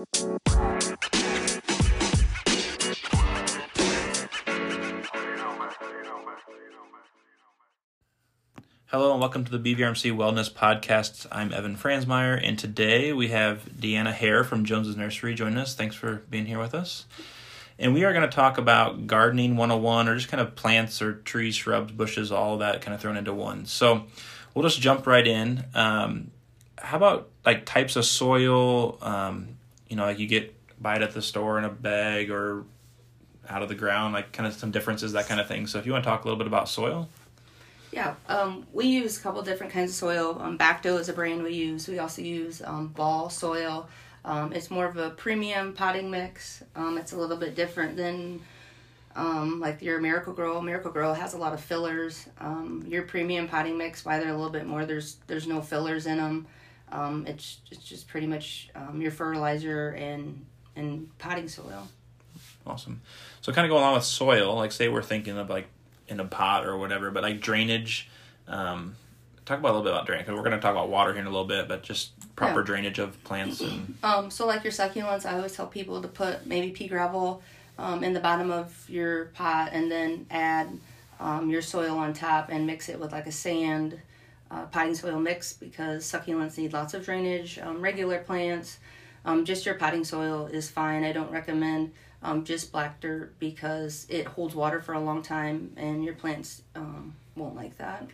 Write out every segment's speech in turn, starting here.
Hello and welcome to the BVRMC Wellness Podcast. I'm Evan Franzmeyer, and today we have Deanna Hare from Jones's Nursery joining us. Thanks for being here with us. And we are going to talk about gardening 101 or just kind of plants or trees, shrubs, bushes, all that kind of thrown into one. So we'll just jump right in. Um, how about like types of soil? Um, you know, like you get buy it at the store in a bag or out of the ground, like kind of some differences, that kind of thing. So if you want to talk a little bit about soil. Yeah, um, we use a couple different kinds of soil. Um, Baccto is a brand we use. We also use um, ball soil. Um, it's more of a premium potting mix. Um, it's a little bit different than um, like your Miracle-Gro Miracle Grow has a lot of fillers. Um, your premium potting mix, why they're a little bit more, there's there's no fillers in them. Um, it's it's just pretty much um, your fertilizer and and potting soil. Awesome. So kind of going along with soil, like say we're thinking of like in a pot or whatever, but like drainage. Um, talk about a little bit about drainage because we're going to talk about water here in a little bit, but just proper Yeah. drainage of plants and Um, so like your succulents, I always tell people to put maybe pea gravel um, in the bottom of your pot and then add um, your soil on top and mix it with like a sand uh, potting soil mix because succulents need lots of drainage. Um, regular plants, um, just your potting soil is fine. I don't recommend um, just black dirt because it holds water for a long time and your plants um, won't like that.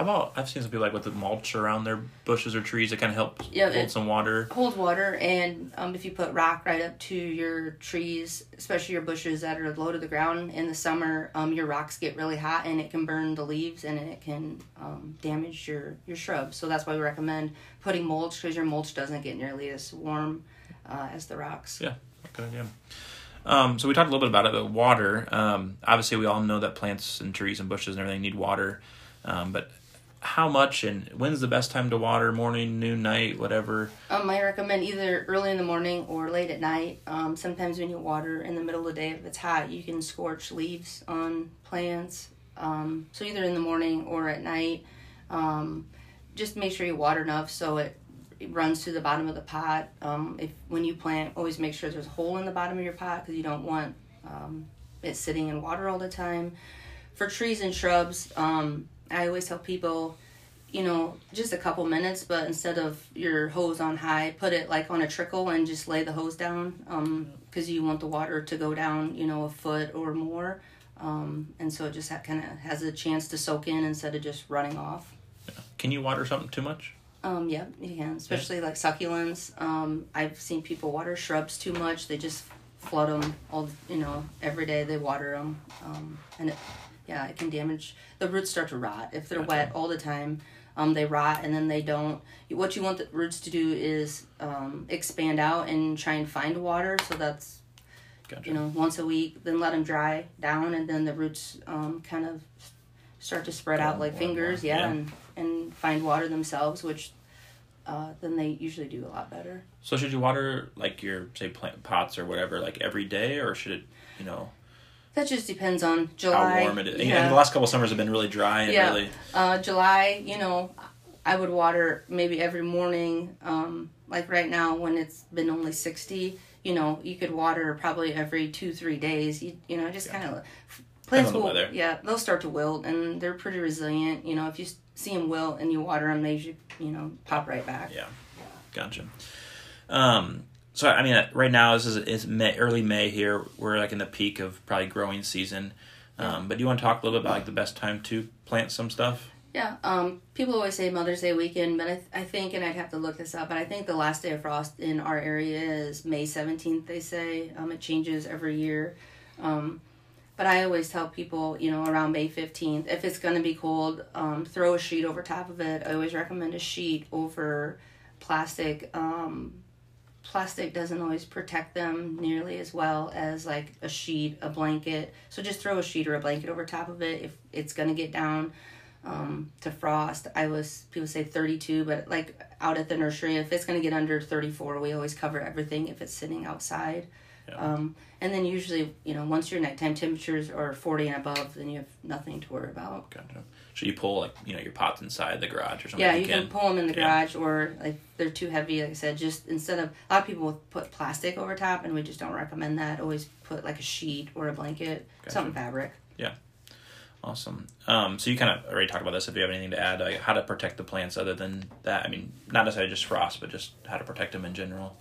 How about I've seen some people like with the mulch around their bushes or trees that kind of helps Yeah, hold some water. hold water and um, if you put rock right up to your trees especially your bushes that are low to the ground in the summer um, your rocks get really hot and it can burn the leaves and it can um, damage your, your shrubs so that's why we recommend putting mulch because your mulch doesn't get nearly as warm uh, as the rocks Yeah, good idea. Um, so we talked a little bit about it, but water. Um, obviously, we all know that plants and trees and bushes and everything need water, um, but how much and when's the best time to water? Morning, noon, night, whatever. Um, I recommend either early in the morning or late at night. Um, sometimes when you water in the middle of the day, if it's hot, you can scorch leaves on plants. Um, so either in the morning or at night. Um, just make sure you water enough so it, it runs to the bottom of the pot. Um, if when you plant, always make sure there's a hole in the bottom of your pot because you don't want um, it sitting in water all the time. For trees and shrubs, um, I always tell people you know, just a couple minutes, but instead of your hose on high, put it like on a trickle and just lay the hose down because you want the water to go down, you know, a foot or more. Um, and so it just ha- kind of has a chance to soak in instead of just running off. Can you water something too much? Um, yeah, you can, especially like succulents. Um, I've seen people water shrubs too much. They just flood them all, you know, every day they water them. Um, and it, yeah, it can damage, the roots start to rot. If they're wet all the time, um, they rot and then they don't. What you want the roots to do is um, expand out and try and find water. So that's Gotcha. you know once a week then let them dry down and then the roots um, kind of start to spread out like fingers yeah, yeah. and and find water themselves which uh, then they usually do a lot better So should you water like your say plant pots or whatever like every day, or should it, you know, that just depends on july how warm it is? yeah, And the last couple summers have been really dry and Yeah. really. uh, july you know i would water maybe every morning um, like right now when it's been only 60 you know you could water probably every two three days you, you know just kind of plants on the yeah they'll start to wilt and they're pretty resilient you know if you see them wilt and you water them they should you know pop right back Yeah, gotcha. Um, so I mean, right now this is it's May, early May here. We're like in the peak of probably growing season. Um, but do you want to talk a little bit about like the best time to plant some stuff? Yeah, um, people always say Mother's Day weekend, but I, th- I think, and I'd have to look this up, but I think the last day of frost in our area is May 17th, they say. Um, it changes every year. Um, but I always tell people, you know, around May 15th, if it's going to be cold, um, throw a sheet over top of it. I always recommend a sheet over plastic. Um, plastic doesn't always protect them nearly as well as like a sheet, a blanket. So just throw a sheet or a blanket over top of it if it's to get down um, to frost. I was people say 32, but like out at the nursery, if it's to get under 34, we always cover everything if it's sitting outside. Yeah. Um, and then usually, you know, once your nighttime temperatures are 40 and above, then you have nothing to worry about. Gotcha. So you pull like you know your pots inside the garage or something. Yeah, you can pull them in the Yeah. garage, or like they're too heavy. Like I said, just instead of a lot of people will put plastic over top, and we just don't recommend that. Always put like a sheet or a blanket, Gotcha. something fabric. Yeah. Awesome. Um, so you kind of already talked about this. If you have anything to add, like how to protect the plants other than that, I mean, not necessarily just frost, but just how to protect them in general.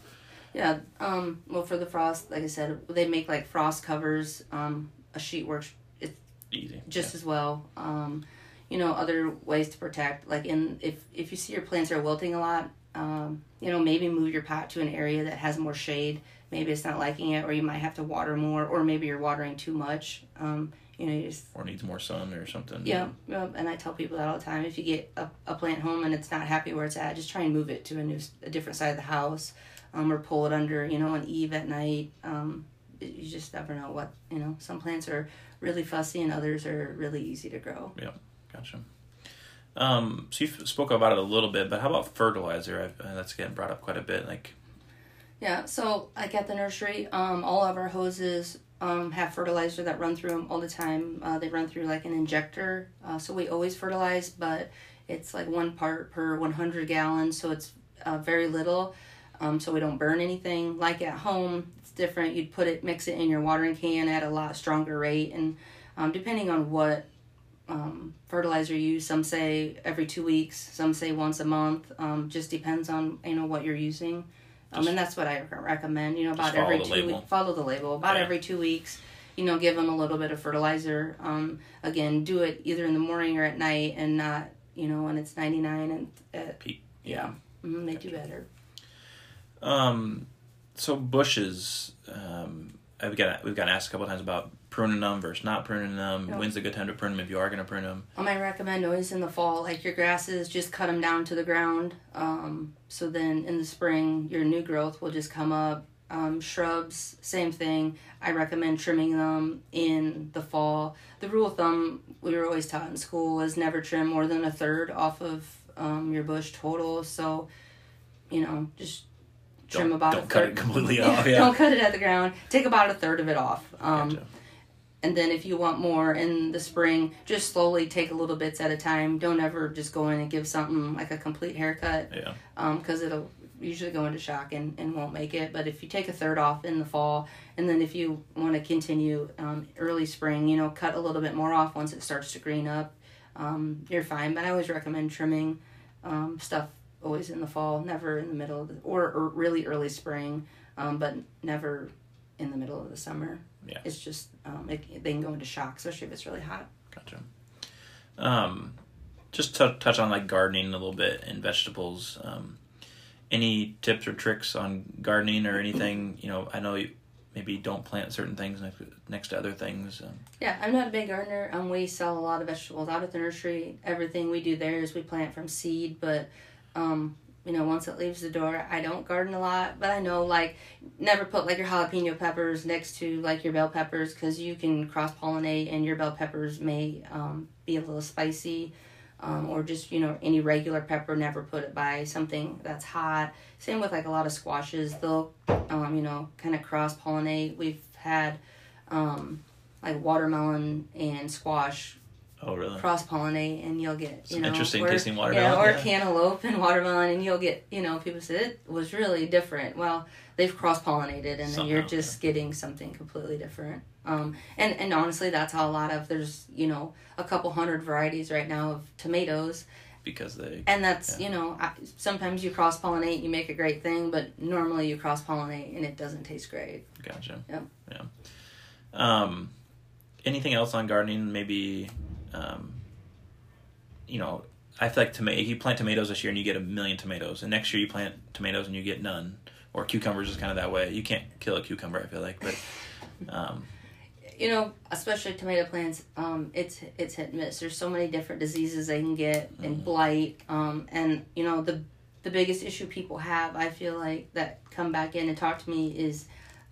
Yeah. Um. Well, for the frost, like I said, they make like frost covers. Um. A sheet works It's Easy. just as well. Um. You know, other ways to protect, like in if if you see your plants are wilting a lot, um, you know, maybe move your pot to an area that has more shade. Maybe it's not liking it, or you might have to water more, or maybe you're watering too much. Um. You know, you just Or needs more sun or something. Yeah, yeah, and I tell people that all the time. If you get a, a plant home and it's not happy where it's at, just try and move it to a new, a different side of the house, um, or pull it under, you know, an eave at night. Um, you just never know what you know. Some plants are really fussy, and others are really easy to grow. Yeah, gotcha. Um, so you spoke about it a little bit, but how about fertilizer? I've, uh, that's getting brought up quite a bit. Like, Yeah, so like at the nursery, um, all of our hoses um, have fertilizer that run through them all the time. Uh, they run through like an injector, uh, so we always fertilize, but it's like one part per 100 gallons, so it's uh, very little, um, so we don't burn anything. Like at home, it's different. You'd put it, mix it in your watering can at a lot stronger rate, and um, depending on what um, fertilizer you use, some say every two weeks, some say once a month. Um, just depends on you know what you're using. Um, and that's what I recommend. You know, about every two weeks. Follow the label. About Yeah. every two weeks. You know, give them a little bit of fertilizer. Um, again, do it either in the morning or at night, and not you know when it's ninety nine and uh, peat. yeah, mm, they do better. Um, so bushes, um, I've got we've gotten asked a couple times about pruning them versus not pruning them. Yeah. When's a good time to prune them if you are going to prune them? Um, I recommend always in the fall, like your grasses, just cut them down to the ground. Um, so then in the spring, your new growth will just come up. Um, shrubs, same thing. I recommend trimming them in the fall. The rule of thumb we were always taught in school is never trim more than a third off of um, your bush total. So, you know, just trim Don't- about don't a cut it completely off, yeah. Don't cut it at the ground. Take about a third of it off. Um, Gotcha. and then if you want more in the spring, just slowly take a little bits at a time. Don't ever just go in and give something like a complete haircut Yeah. because it'll usually go into shock and, and won't make it. But if you take a third off in the fall, and then if you want to continue um, early spring, you know, cut a little bit more off once it starts to green up, um, you're fine. But I always recommend trimming um, stuff always in the fall, never in the middle of the, or, or really early spring, um, but never in the middle of the summer. Yeah. It's just um, it, they can go into shock, especially if it's really hot. Gotcha. Um, just to touch on like gardening a little bit and vegetables. Um, any tips or tricks on gardening or anything? You know, I know you maybe don't plant certain things next, next to other things. Um, Yeah, I'm not a big gardener. Um, we sell a lot of vegetables out at the nursery. Everything we do there is we plant from seed, but um, you know, once it leaves the door, I don't garden a lot. But I know, like, never put like your jalapeno peppers next to like your bell peppers because you can cross pollinate, and your bell peppers may um, be a little spicy. Um, or just you know any regular pepper never put it by something that's hot same with like a lot of squashes they'll um, you know kind of cross pollinate we've had um, like watermelon and squash oh, really? cross pollinate and you'll get you Some know interesting or, tasting yeah, or yeah. cantaloupe and watermelon and you'll get you know people say it was really different well they've cross pollinated and then you're Somehow, just getting something completely different um, and and honestly that's how a lot of there's you know a couple hundred varieties right now of tomatoes Because they. and that's Yeah. you know I, sometimes you cross pollinate you make a great thing but normally you cross pollinate and it doesn't taste great Gotcha. Yep. Yeah. Um, anything else on gardening? Maybe, um, you know, I feel like tomato. You plant tomatoes this year and you get a million tomatoes, and next year you plant tomatoes and you get none. Or cucumbers is kind of that way. You can't kill a cucumber. I feel like, but um, you know, especially tomato plants, um, it's it's hit and miss. There's so many different diseases they can get and Mhm. blight, um, and you know the the biggest issue people have, I feel like that come back in and talk to me is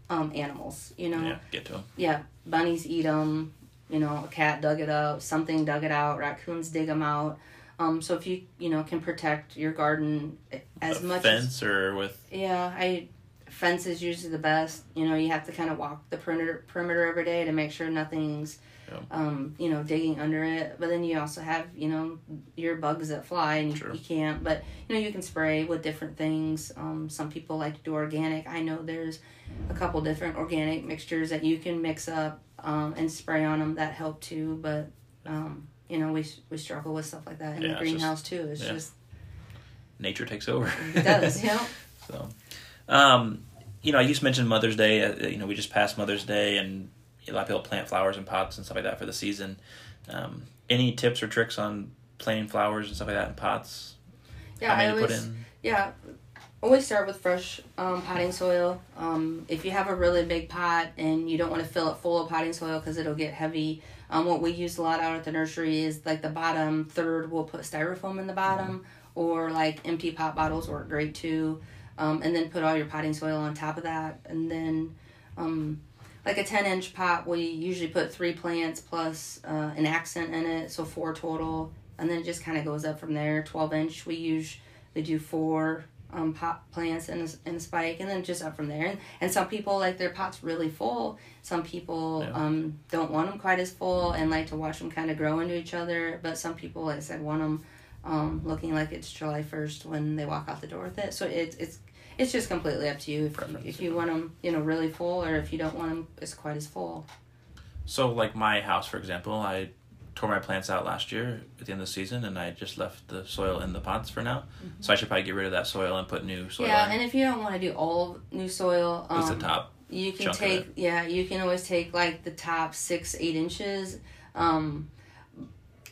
um, animals. You know, yeah, get to them. yeah, bunnies eat them. You know, a cat dug it up, something dug it out, raccoons dig them out. Um, so if you you know can protect your garden as a much as fence or with yeah, I fence is usually the best. You know, you have to kind of walk the perimeter perimeter every day to make sure nothing's, Yeah. um, you know, digging under it. But then you also have, you know, your bugs that fly and you, you can't. But you know, you can spray with different things. Um, some people like to do organic. I know there's a couple different organic mixtures that you can mix up um, and spray on them that helped too. But um, you know, we we struggle with stuff like that in Yeah, the it's just- greenhouse too. It's yeah. just Nature takes over. it does, know. So, um, you know, you just mentioned Mother's Day. Uh, you know, we just passed Mother's Day, and a lot of people plant flowers in pots and stuff like that for the season. Um, any tips or tricks on planting flowers and stuff like that in pots? Yeah, I always put in? yeah. Always start with fresh um, potting soil. Um, if you have a really big pot and you don't want to fill it full of potting soil because it'll get heavy, um, what we use a lot out at the nursery is like the bottom third. We'll put styrofoam in the bottom, or like empty pop bottles work great too. Um, and then put all your potting soil on top of that, and then um, like a 10 inch pot we usually put three plants plus uh, an accent in it so four total and then it just kind of goes up from there 12 inch we usually do four um, pot plants in a, in a spike and then just up from there. And, and some people like their pots really full. Some people Yeah. um, don't want them quite as full and like to watch them kind of grow into each other. But some people like i said want them um, looking like it's july 1st when they walk out the door with it. So it's it's it's just completely up to you if, Preference, if you want them you know really full or if you don't want them as quite as full. So, like my house, for example, I tore my plants out last year at the end of the season, and I just left the soil in the pots for now. So I should probably get rid of that soil and put new soil Mm-hmm. yeah in. and if you don't want to do all new soil um, the top. you can take yeah you can always take like the top six eight inches um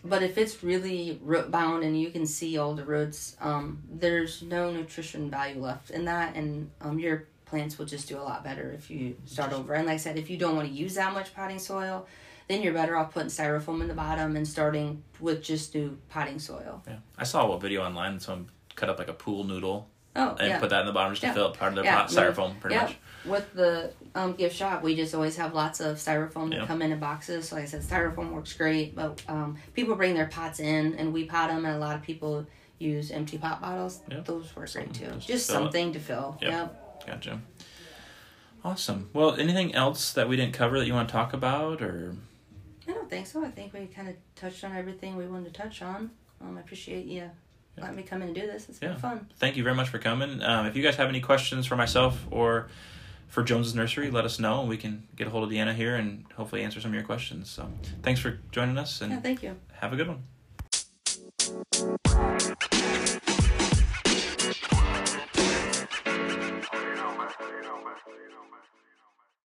but if it's really root bound and you can see all the roots um there's no nutrition value left in that and um your plants will just do a lot better if you start over and like i said if you don't want to use that much potting soil then you're better off putting styrofoam in the bottom and starting with just new potting soil Yeah, I saw a video online. Someone cut up like a pool noodle oh and yeah put that in the bottom just to Yeah. fill up part of their Yeah, pot, styrofoam, pretty Yeah. much. with the um, gift shop, we just always have lots of styrofoam that come in in boxes. So like I said, styrofoam works great, but um, people bring their pots in and we pot them, and a lot of people use empty pot bottles. Those work great too. Just Just, fill it. something to fill. Yep. Yep. Gotcha. Awesome. Well, anything else that we didn't cover that you want to talk about, or think so. I think we kind of touched on everything we wanted to touch on. Um, I appreciate you Yeah. letting me come in and do this. It's Yeah. been fun. thank you very much for coming. Um, if you guys have any questions for myself or for Jones's Nursery, let us know. We can get a hold of Deanna here and hopefully answer some of your questions. So, thanks for joining us, and Yeah, thank you. have a good one.